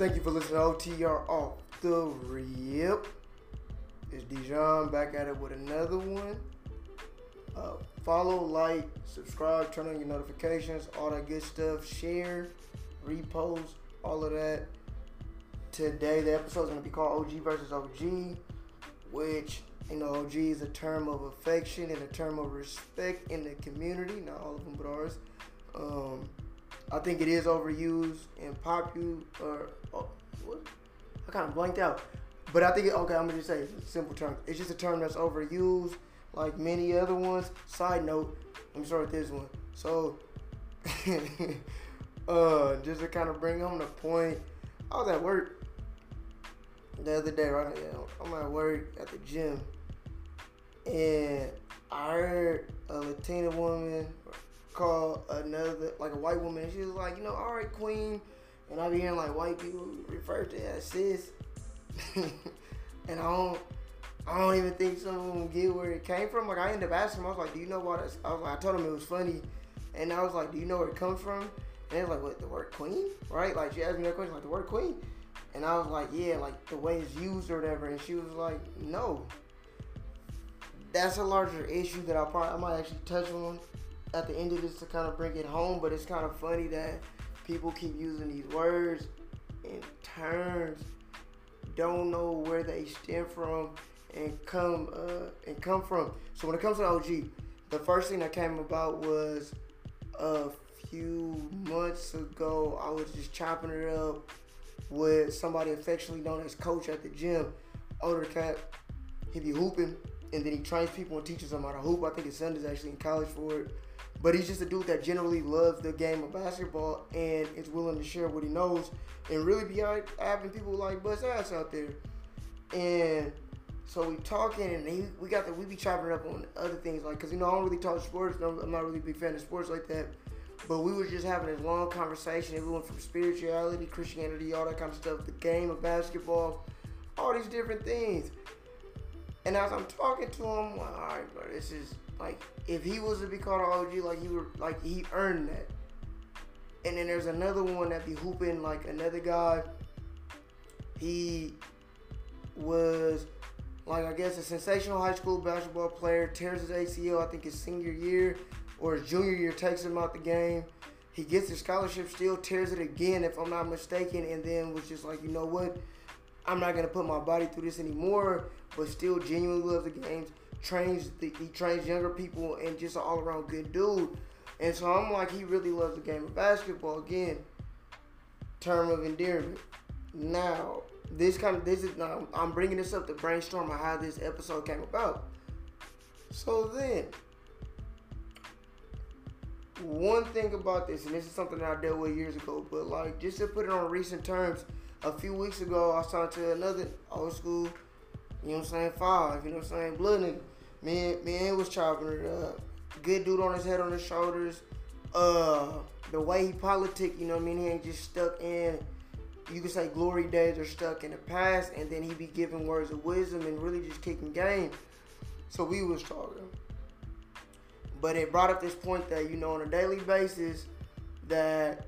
Thank you for listening to OTR off the rip. It's Dijon back at it with another one. Uh, follow, like, subscribe, turn on your notifications, all that good stuff. Share, repost, all of that. Today, the episode is going to be called OG versus OG, which, you know, OG is a term of affection and a term of respect in the community. Not all of them, but ours. Um, I think it is overused and popular. I kind of blanked out. But I think, it, okay, I'm going to just say it's a simple term. It's just a term that's overused like many other ones. Side note, let me start with this one. So, uh, just to kind of bring home the point, I was at work the other day, right? I'm at work at the gym, and I heard a Latina woman call another, like a white woman, she was like, you know, all right, queen. And I be hearing like white people refer to as sis. and I don't I don't even think some of them get where it came from. Like I ended up asking them, I was like, Do you know what that's I was like I told them it was funny and I was like, Do you know where it comes from? And they was like, What, the word queen? Right? Like she asked me that question, like the word queen. And I was like, Yeah, like the way it's used or whatever. And she was like, No. That's a larger issue that I probably I might actually touch on at the end of this to kind of bring it home, but it's kind of funny that people keep using these words and terms, don't know where they stem from and come uh, and come from. So when it comes to OG, the first thing that came about was a few months ago. I was just chopping it up with somebody affectionately known as Coach at the gym. Older cat, he be hooping, and then he trains people and teaches them how to hoop. I think his son is actually in college for it. But he's just a dude that generally loves the game of basketball and is willing to share what he knows and really be out having people like bust ass out there. And so we talking and he, we got the we be chopping up on other things like because you know I don't really talk sports. I'm not really a big fan of sports like that. But we were just having this long conversation. It went from spirituality, Christianity, all that kind of stuff, the game of basketball, all these different things. And as I'm talking to him, like, all right, bro, this is like if he was to be called an OG, like he were like he earned that. And then there's another one that be hooping like another guy. He was like I guess a sensational high school basketball player, tears his ACL, I think his senior year or his junior year, takes him out the game. He gets his scholarship, still tears it again, if I'm not mistaken, and then was just like, you know what? I'm not gonna put my body through this anymore, but still genuinely loves the games trains the, he trains younger people and just an all around good dude. And so I'm like, he really loves the game of basketball. Again, term of endearment. Now, this kind of this is now I'm bringing this up to brainstorm on how this episode came about. So then, one thing about this, and this is something I dealt with years ago, but like just to put it on recent terms, a few weeks ago I signed to another old school you know what I'm saying? Five. You know what I'm saying? Blood nigga. Me me and was chopping it up. Good dude on his head, on his shoulders. Uh, the way he politic, you know what I mean? He ain't just stuck in, you could say glory days are stuck in the past, and then he be giving words of wisdom and really just kicking game. So we was talking. But it brought up this point that, you know, on a daily basis, that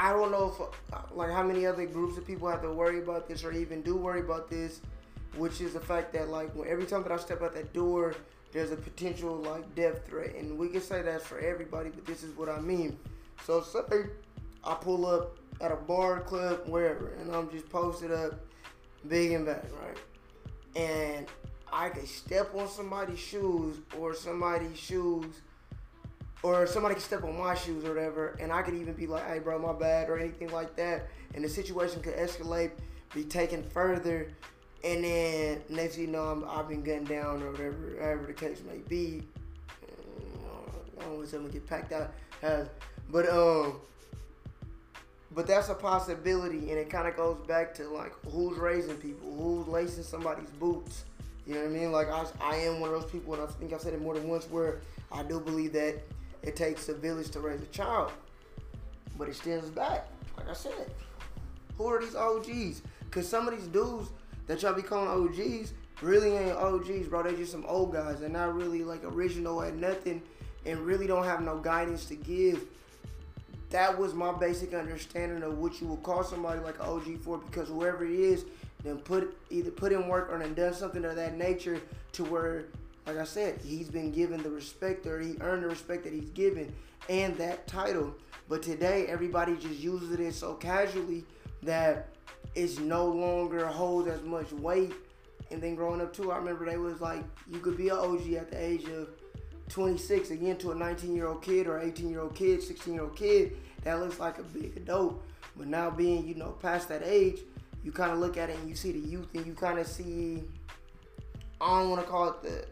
I don't know if uh, like how many other groups of people have to worry about this or even do worry about this, which is the fact that like when every time that I step out that door, there's a potential like death threat, and we can say that's for everybody, but this is what I mean. So say I pull up at a bar, club, wherever, and I'm just posted up, big and bad, right? And I could step on somebody's shoes or somebody's shoes or somebody could step on my shoes or whatever, and I could even be like, "Hey, bro, my bad," or anything like that, and the situation could escalate, be taken further, and then next you know, I'm, I've been gunned down or whatever, whatever the case may be. Know, I want someone get packed out, but um, but that's a possibility, and it kind of goes back to like who's raising people, who's lacing somebody's boots. You know what I mean? Like I, I am one of those people, and I think I've said it more than once, where I do believe that it takes a village to raise a child. But it stems back. Like I said, who are these OGs? Because some of these dudes that y'all be calling OGs really ain't OGs, bro. They just some old guys. They're not really like original at nothing and really don't have no guidance to give. that was my basic understanding of what you would call somebody like an OG for because whoever it is, then put either put in work or then done something of that nature to where, like I said, he's been given the respect or he earned the respect that he's given and that title. But today, everybody just uses it so casually that it's no longer holds as much weight. And then growing up too, I remember they was like, you could be an OG at the age of 26 again to a 19 year old kid or 18 year old kid, 16 year old kid that looks like a big adult. But now being, you know, past that age, you kind of look at it and you see the youth and you kind of see, I don't want to call it the,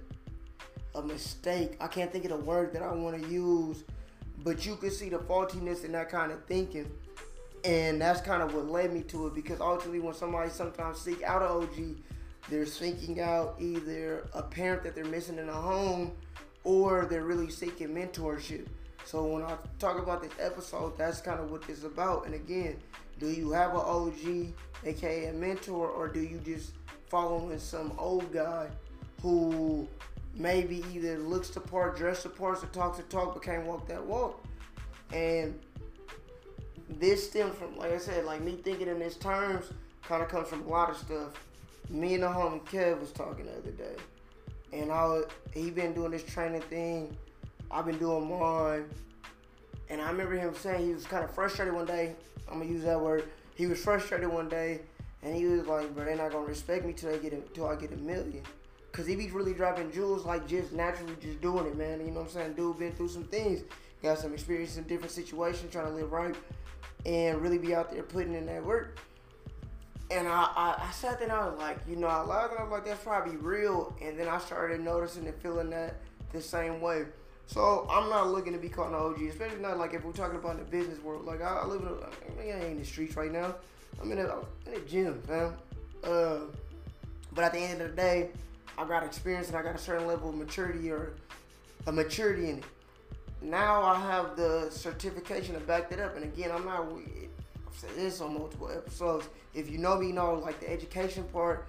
a mistake. I can't think of the word that I want to use, but you can see the faultiness in that kind of thinking. And that's kind of what led me to it because ultimately, when somebody sometimes seek out an OG, they're seeking out either a parent that they're missing in a home or they're really seeking mentorship. So when I talk about this episode, that's kind of what this is about. And again, do you have an OG, aka a mentor, or do you just following some old guy who maybe either looks the part, dress the part, or talks the talk, but can't walk that walk? And this stems from, like I said, like me thinking in these terms kind of comes from a lot of stuff. Me and the homie Kev was talking the other day and I was, he been doing this training thing. I've been doing mine, and I remember him saying he was kind of frustrated one day. I'm gonna use that word. He was frustrated one day, and he was like, "Bro, they're not gonna respect me till they get a, till I get a million. Cause he be really dropping jewels like just naturally just doing it, man. You know what I'm saying? Dude been through some things, got some experience in different situations, trying to live right, and really be out there putting in that work. And I, I, I sat there and I was like, you know, I laughed and I was like, that's probably real. And then I started noticing and feeling that the same way. So I'm not looking to be called an OG, especially not like if we're talking about the business world. Like I, I live in, a, I, I ain't in the streets right now. I'm in a, I'm in a gym, fam. Uh, but at the end of the day, I got experience and I got a certain level of maturity or a maturity in it. Now I have the certification to back that up. And again, I'm not I've said this on multiple episodes. If you know me, you know like the education part.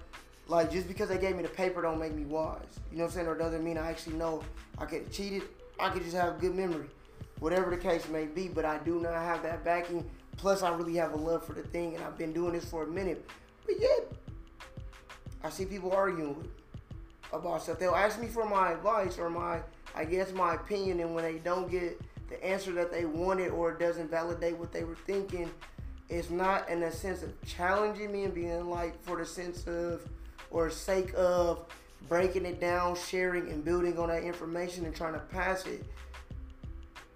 Like just because they gave me the paper don't make me wise. You know what I'm saying? Or doesn't mean I actually know I could cheat it. I could just have good memory, whatever the case may be. But I do not have that backing. Plus, I really have a love for the thing, and I've been doing this for a minute. But yet, I see people arguing about stuff. They'll ask me for my advice or my, I guess, my opinion, and when they don't get the answer that they wanted or it doesn't validate what they were thinking, it's not in a sense of challenging me and being like for the sense of or sake of breaking it down, sharing and building on that information and trying to pass it.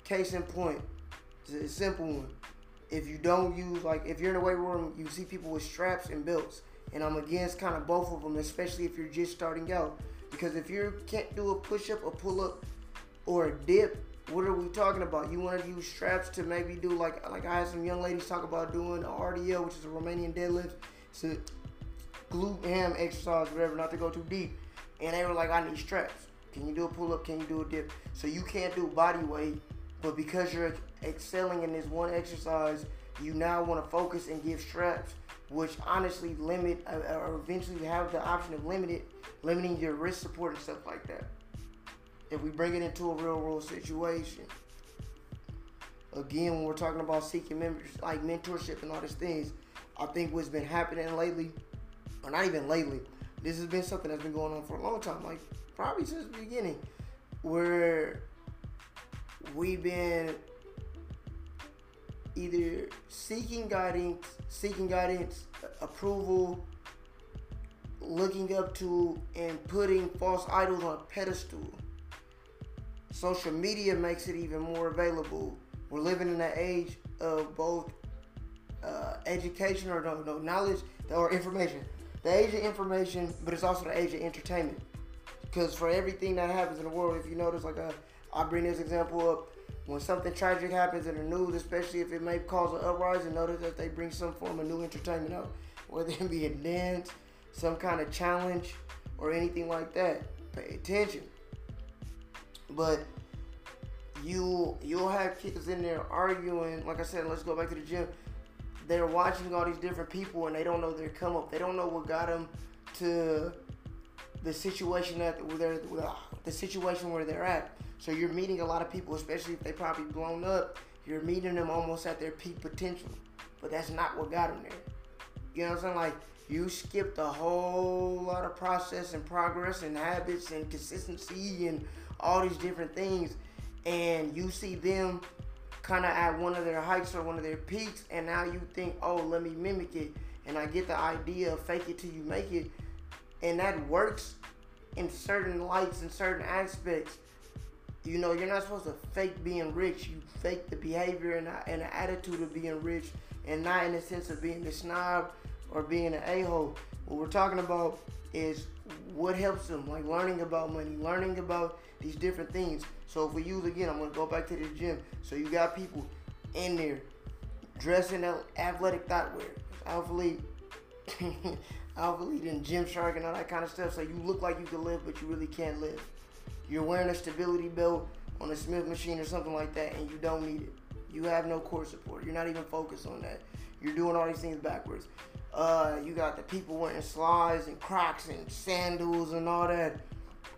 Case in point, it's a simple one. If you don't use like if you're in a weight room, you see people with straps and belts, and I'm against kind of both of them, especially if you're just starting out. Because if you can't do a push up, a pull up, or a dip, what are we talking about? You want to use straps to maybe do like like I had some young ladies talk about doing RDL, which is a Romanian deadlift. It's a glute ham exercise, whatever, not to go too deep. And they were like, I need straps. Can you do a pull up? Can you do a dip? So you can't do body weight, but because you're excelling in this one exercise, you now want to focus and give straps, which honestly limit uh, or eventually have the option of limited, limiting your wrist support and stuff like that if we bring it into a real world situation. Again, when we're talking about seeking members, like mentorship and all these things, I think what's been happening lately, or not even lately, this has been something that's been going on for a long time, like probably since the beginning, where we've been either seeking guidance, seeking guidance, approval, looking up to, and putting false idols on a pedestal social media makes it even more available. We're living in an age of both uh, education or no, no knowledge or information. The age of information, but it's also the age of entertainment. Because for everything that happens in the world, if you notice, like a, uh, I bring this example up, when something tragic happens in the news, especially if it may cause an uprising, notice that they bring some form of new entertainment out, whether it be a dance, some kind of challenge, or anything like that. Pay attention. But you you'll have kids in there arguing. Like I said, let's go back to the gym. They're watching all these different people and they don't know their come up. They don't know what got them to the situation that they're the situation where they're at. So you're meeting a lot of people, especially if they probably blown up you're meeting them almost at their peak potential, but that's not what got them there. You know what I'm saying? Like you skipped a whole lot of process and progress and habits and consistency and all these different things, and you see them kind of at one of their heights or one of their peaks, and now you think, oh, let me mimic it, and I get the idea of fake it till you make it, and that works in certain lights and certain aspects. You know, you're not supposed to fake being rich. You fake the behavior and, uh, and the attitude of being rich, and not in the sense of being a snob or being an a-hole. What we're talking about is what helps them, like learning about money, learning about these different things. So if we use again, I'm gonna go back to the gym. So you got people in there dressing athletic thought wear, Alphalete, Alpha lete and Gymshark and all that kind of stuff. So you look like you can live, but you really can't live. You're wearing a stability belt on a Smith machine or something like that, and you don't need it. You have no core support. You're not even focused on that. You're doing all these things backwards. Uh, you got the people wearing slides and Crocs and sandals and all that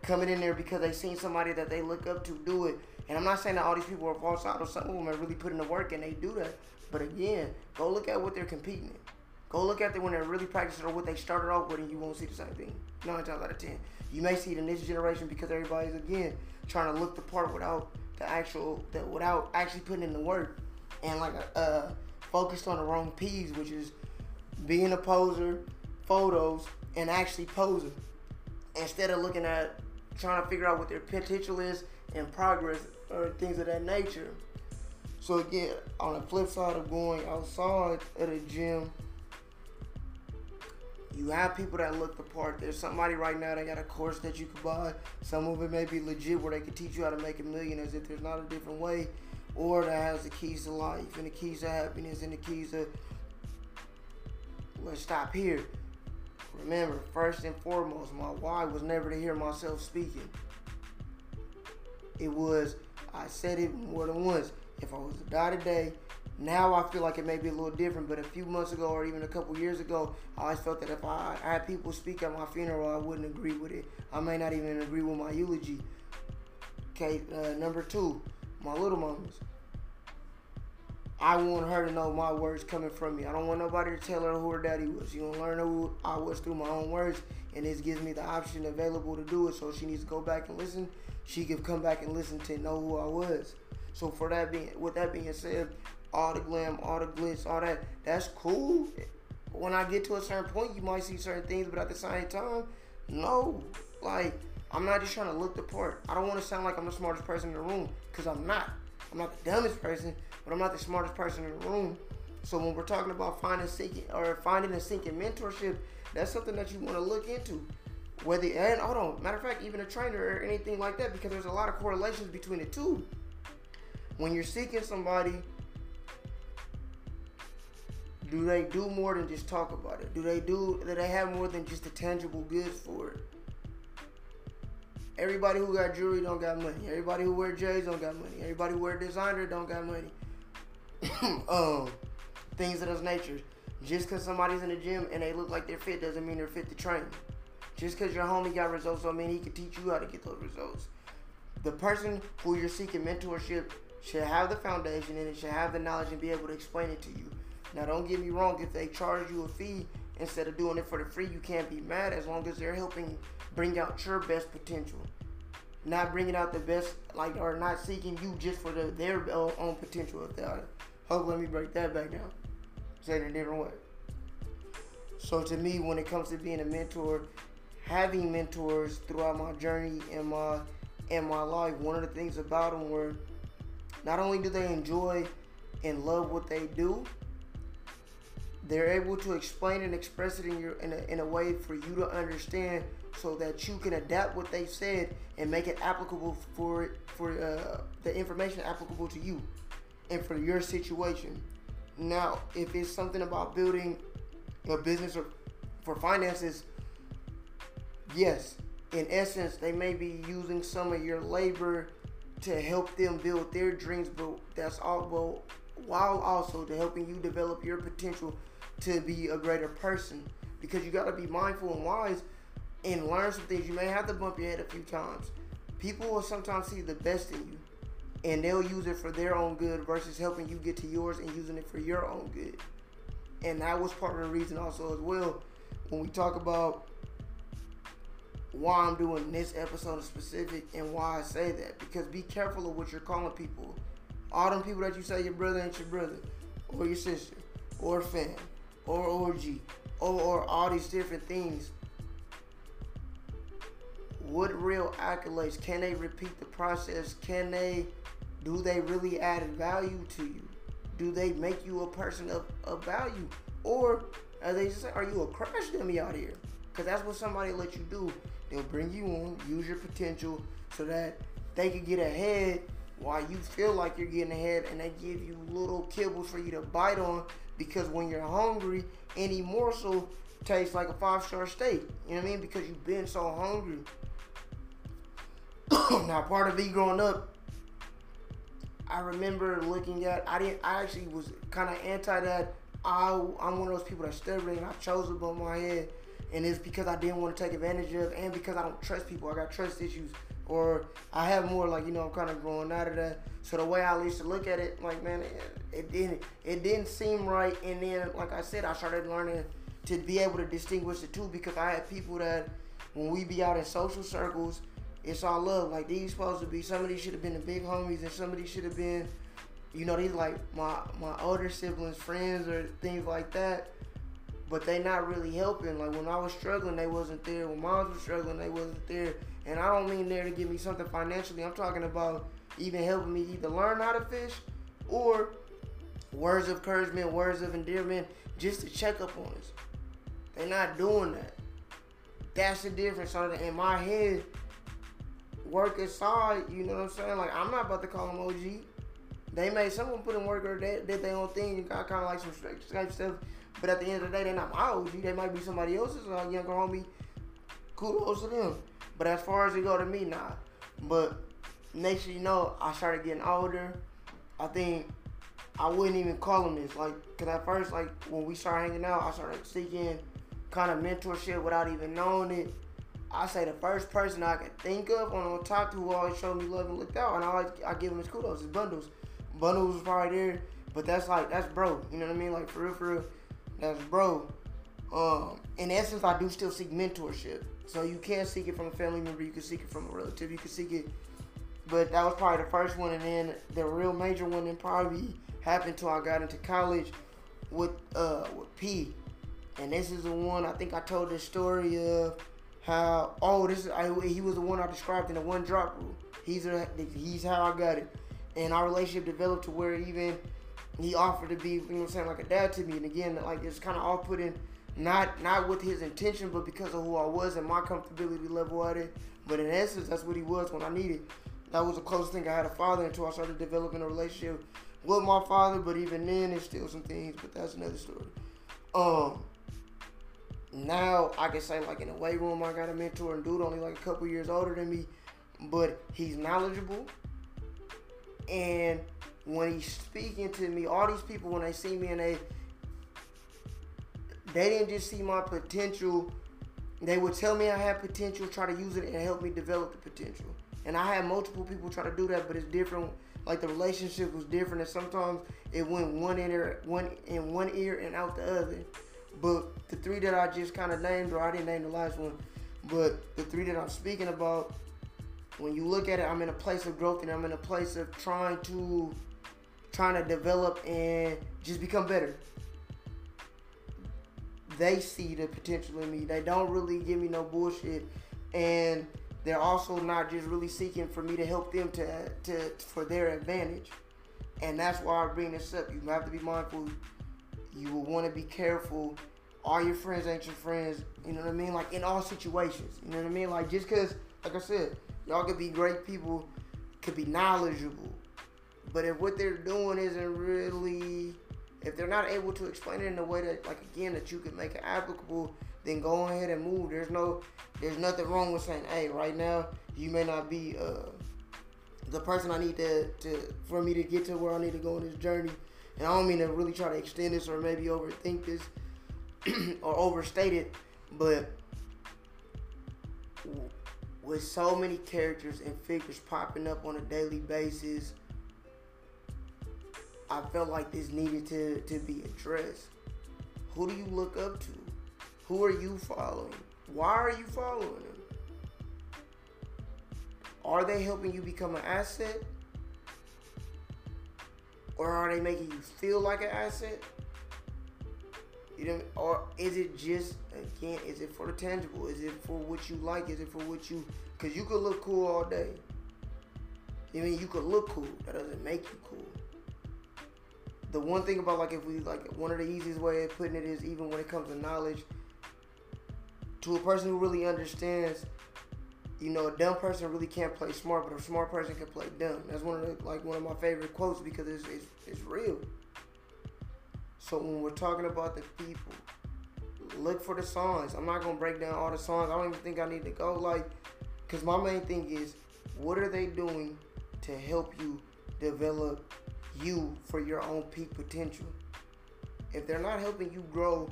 coming in there because they seen somebody that they look up to do it. And I'm not saying that all these people are false idols. Some of them are really putting the work and they do that. But again, go look at what they're competing in. Go look at them when they're really practicing or what they started off with, and you won't see the same thing. Nine times out of ten, you may see in this generation because everybody's again trying to look the part without the actual, the, without actually putting in the work, and like uh, focused on the wrong P's, which is being a poser, photos, and actually posing instead of looking at trying to figure out what their potential is and progress or things of that nature. So again, on the flip side of going outside at a gym, you have people that look the part. There's somebody right now that got a course that you could buy. Some of it may be legit where they can teach you how to make a million as if there's not a different way. Or that has the keys to life and the keys to happiness and the keys to let's stop here. Remember, first and foremost, my why was never to hear myself speaking. It was, I said it more than once. If I was to die today, now I feel like it may be a little different, but a few months ago or even a couple years ago, I always felt that if I, I had people speak at my funeral, I wouldn't agree with it. I may not even agree with my eulogy. Okay, uh, number two, my little mamas. I want her to know my words coming from me. I don't want nobody to tell her who her daddy was. You gonna learn who I was through my own words, and this gives me the option available to do it. So she needs to go back and listen. She can come back and listen to know who I was. So for that being, with that being said, all the glam, all the glitz, all that, that's cool. When I get to a certain point, you might see certain things, but at the same time, no. Like I'm not just trying to look the part. I don't want to sound like I'm the smartest person in the room, cause I'm not. I'm not the dumbest person, but I'm not the smartest person in the room. So when we're talking about finding seeking or finding a seeking mentorship, that's something that you want to look into. Whether and hold on, matter of fact, even a trainer or anything like that, because there's a lot of correlations between the two. When you're seeking somebody, do they do more than just talk about it? Do they do do they have more than just the tangible goods for it? Everybody who got jewelry don't got money. Everybody who wear J's don't got money. Everybody who wear designer don't got money. um, things of those natures. Just because somebody's in the gym and they look like they're fit doesn't mean they're fit to train. Just because your homie got results don't mean he can teach you how to get those results. The person who you're seeking mentorship should have the foundation and it should have the knowledge and be able to explain it to you. Now, don't get me wrong. If they charge you a fee instead of doing it for the free, you can't be mad as long as they're helping bring out your best potential. Not bringing out the best, like, or not seeking you just for the, their own potential. If they. Hope let me break that back down. Say it a different way. So to me, when it comes to being a mentor, having mentors throughout my journey and my in my life, one of the things about them were not only do they enjoy and love what they do, they're able to explain and express it in your in a, in a way for you to understand so that you can adapt what they said and make it applicable for for uh, the information applicable to you and for your situation. Now, if it's something about building a business or for finances, yes, in essence, they may be using some of your labor to help them build their dreams, but that's all well, while also to helping you develop your potential to be a greater person. Because you got to be mindful and wise and learn some things. You may have to bump your head a few times. People will sometimes see the best in you and they'll use it for their own good versus helping you get to yours and using it for your own good. And that was part of the reason also as well when we talk about why I'm doing this episode in specific and why I say that. Because be careful of what you're calling people. All them people that you say your brother ain't your brother, or your sister, or fam, or orgy or, or all these different things. What real accolades can they repeat the process? Can they do they really add value to you? Do they make you a person of, of value? Or are they just are you a crash dummy out here? Because that's what somebody let you do. They'll bring you on, use your potential so that they can get ahead while you feel like you're getting ahead and they give you little kibbles for you to bite on because when you're hungry, any morsel tastes like a five star steak. You know what I mean? Because you've been so hungry. now, part of me growing up, I remember looking at. I didn't. I actually was kind of anti that. I I'm one of those people that stubborn and I chose above my head, and it's because I didn't want to take advantage of, and because I don't trust people. I got trust issues, or I have more like you know I'm kind of growing out of that. So the way I used to look at it, like man, it, it didn't it didn't seem right. And then like I said, I started learning to be able to distinguish the two because I had people that when we be out in social circles it's all love. Like these supposed to be some of these should have been the big homies and some of these should have been, you know, these like my my older siblings, friends or things like that. But they not really helping. Like when I was struggling, they wasn't there. When moms was struggling, they wasn't there. And I don't mean there to give me something financially. I'm talking about even helping me either learn how to fish or words of encouragement, words of endearment, just to check up on us. They're not doing that. That's the difference. So in my head, work aside, you know what I'm saying? Like I'm not about to call them OG. They may someone put in work or they did their own thing and got kind of like some Skype stuff. But at the end of the day, they're not my OG. They might be somebody else's uh, younger homie. Kudos to them. But as far as it go to me, nah. But next you know, I started getting older. I think I wouldn't even call them this. Like, cause at first, like when we started hanging out, I started seeking kind of mentorship without even knowing it. I say the first person I could think of on, on top to who always showed me love and looked out, and I always I give him his kudos. His bundles, bundles was probably there, but that's like that's bro. You know what I mean? Like for real, for real, that's bro. Um, in essence, I do still seek mentorship. So you can seek it from a family member, you can seek it from a relative, you can seek it. But that was probably the first one, and then the real major one, then probably happened till I got into college with uh with P. And this is the one I think I told this story of how oh this is I, he was the one I described in the one drop rule. He's a, he's how I got it, and our relationship developed to where even he offered to be you know what I'm saying like a dad to me, and again like it's kind of all put in not not with his intention, but because of who I was and my comfortability level at it. But in essence, that's what he was when I needed. That was the closest thing I had a father until I started developing a relationship with my father. But even then, there's still some things. But that's another story. Um, now I can say like in the weight room I got a mentor and dude only like a couple years older than me, but he's knowledgeable. And when he's speaking to me, all these people when they see me and they they didn't just see my potential. They would tell me I had potential, try to use it and help me develop the potential. And I had multiple people try to do that, but it's different. Like the relationship was different, and sometimes it went one in ear, one in one ear and out the other. But the three that I just kind of named, or I didn't name the last one, but the three that I'm speaking about, when you look at it, I'm in a place of growth and I'm in a place of trying to trying to develop and just become better. They see the potential in me. They don't really give me no bullshit, and they're also not just really seeking for me to help them to to for their advantage. And that's why I bring this up. You have to be mindful you will want to be careful. All your friends ain't your friends. You know what I mean? Like in all situations. You know what I mean? Like just cause, like I said, y'all could be great people, could be knowledgeable, but if what they're doing isn't really, if they're not able to explain it in a way that, like again, that you can make it applicable, then go ahead and move. There's no, there's nothing wrong with saying, hey, right now you may not be uh, the person I need to, to for me to get to where I need to go on this journey and I don't mean to really try to extend this or maybe overthink this or overstate it, but with so many characters and figures popping up on a daily basis I felt like this needed to, to be addressed. Who do you look up to? Who are you following? Why are you following them? Are they helping you become an asset? Or are they making you feel like an asset? You know, or is it just again? Is it for the tangible? Is it for what you like? Is it for what you? Because you could look cool all day. I mean, you could look cool. That doesn't make you cool. The one thing about like if we like one of the easiest way of putting it is even when it comes to knowledge, to a person who really understands, you know, a dumb person really can't play smart, but a smart person can play dumb. That's one of the, like one of my favorite quotes because it's it's, it's real. So when we're talking about the people, look for the songs. I'm not gonna break down all the songs. I don't even think I need to go like, cause my main thing is, what are they doing to help you develop you for your own peak potential? If they're not helping you grow,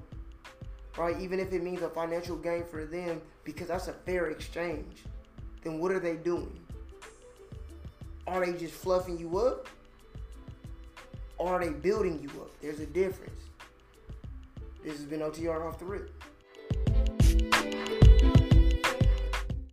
right, even if it means a financial gain for them, because that's a fair exchange, then what are they doing? Are they just fluffing you up? Or are they building you up? There's a difference. This has been OTR off the rip.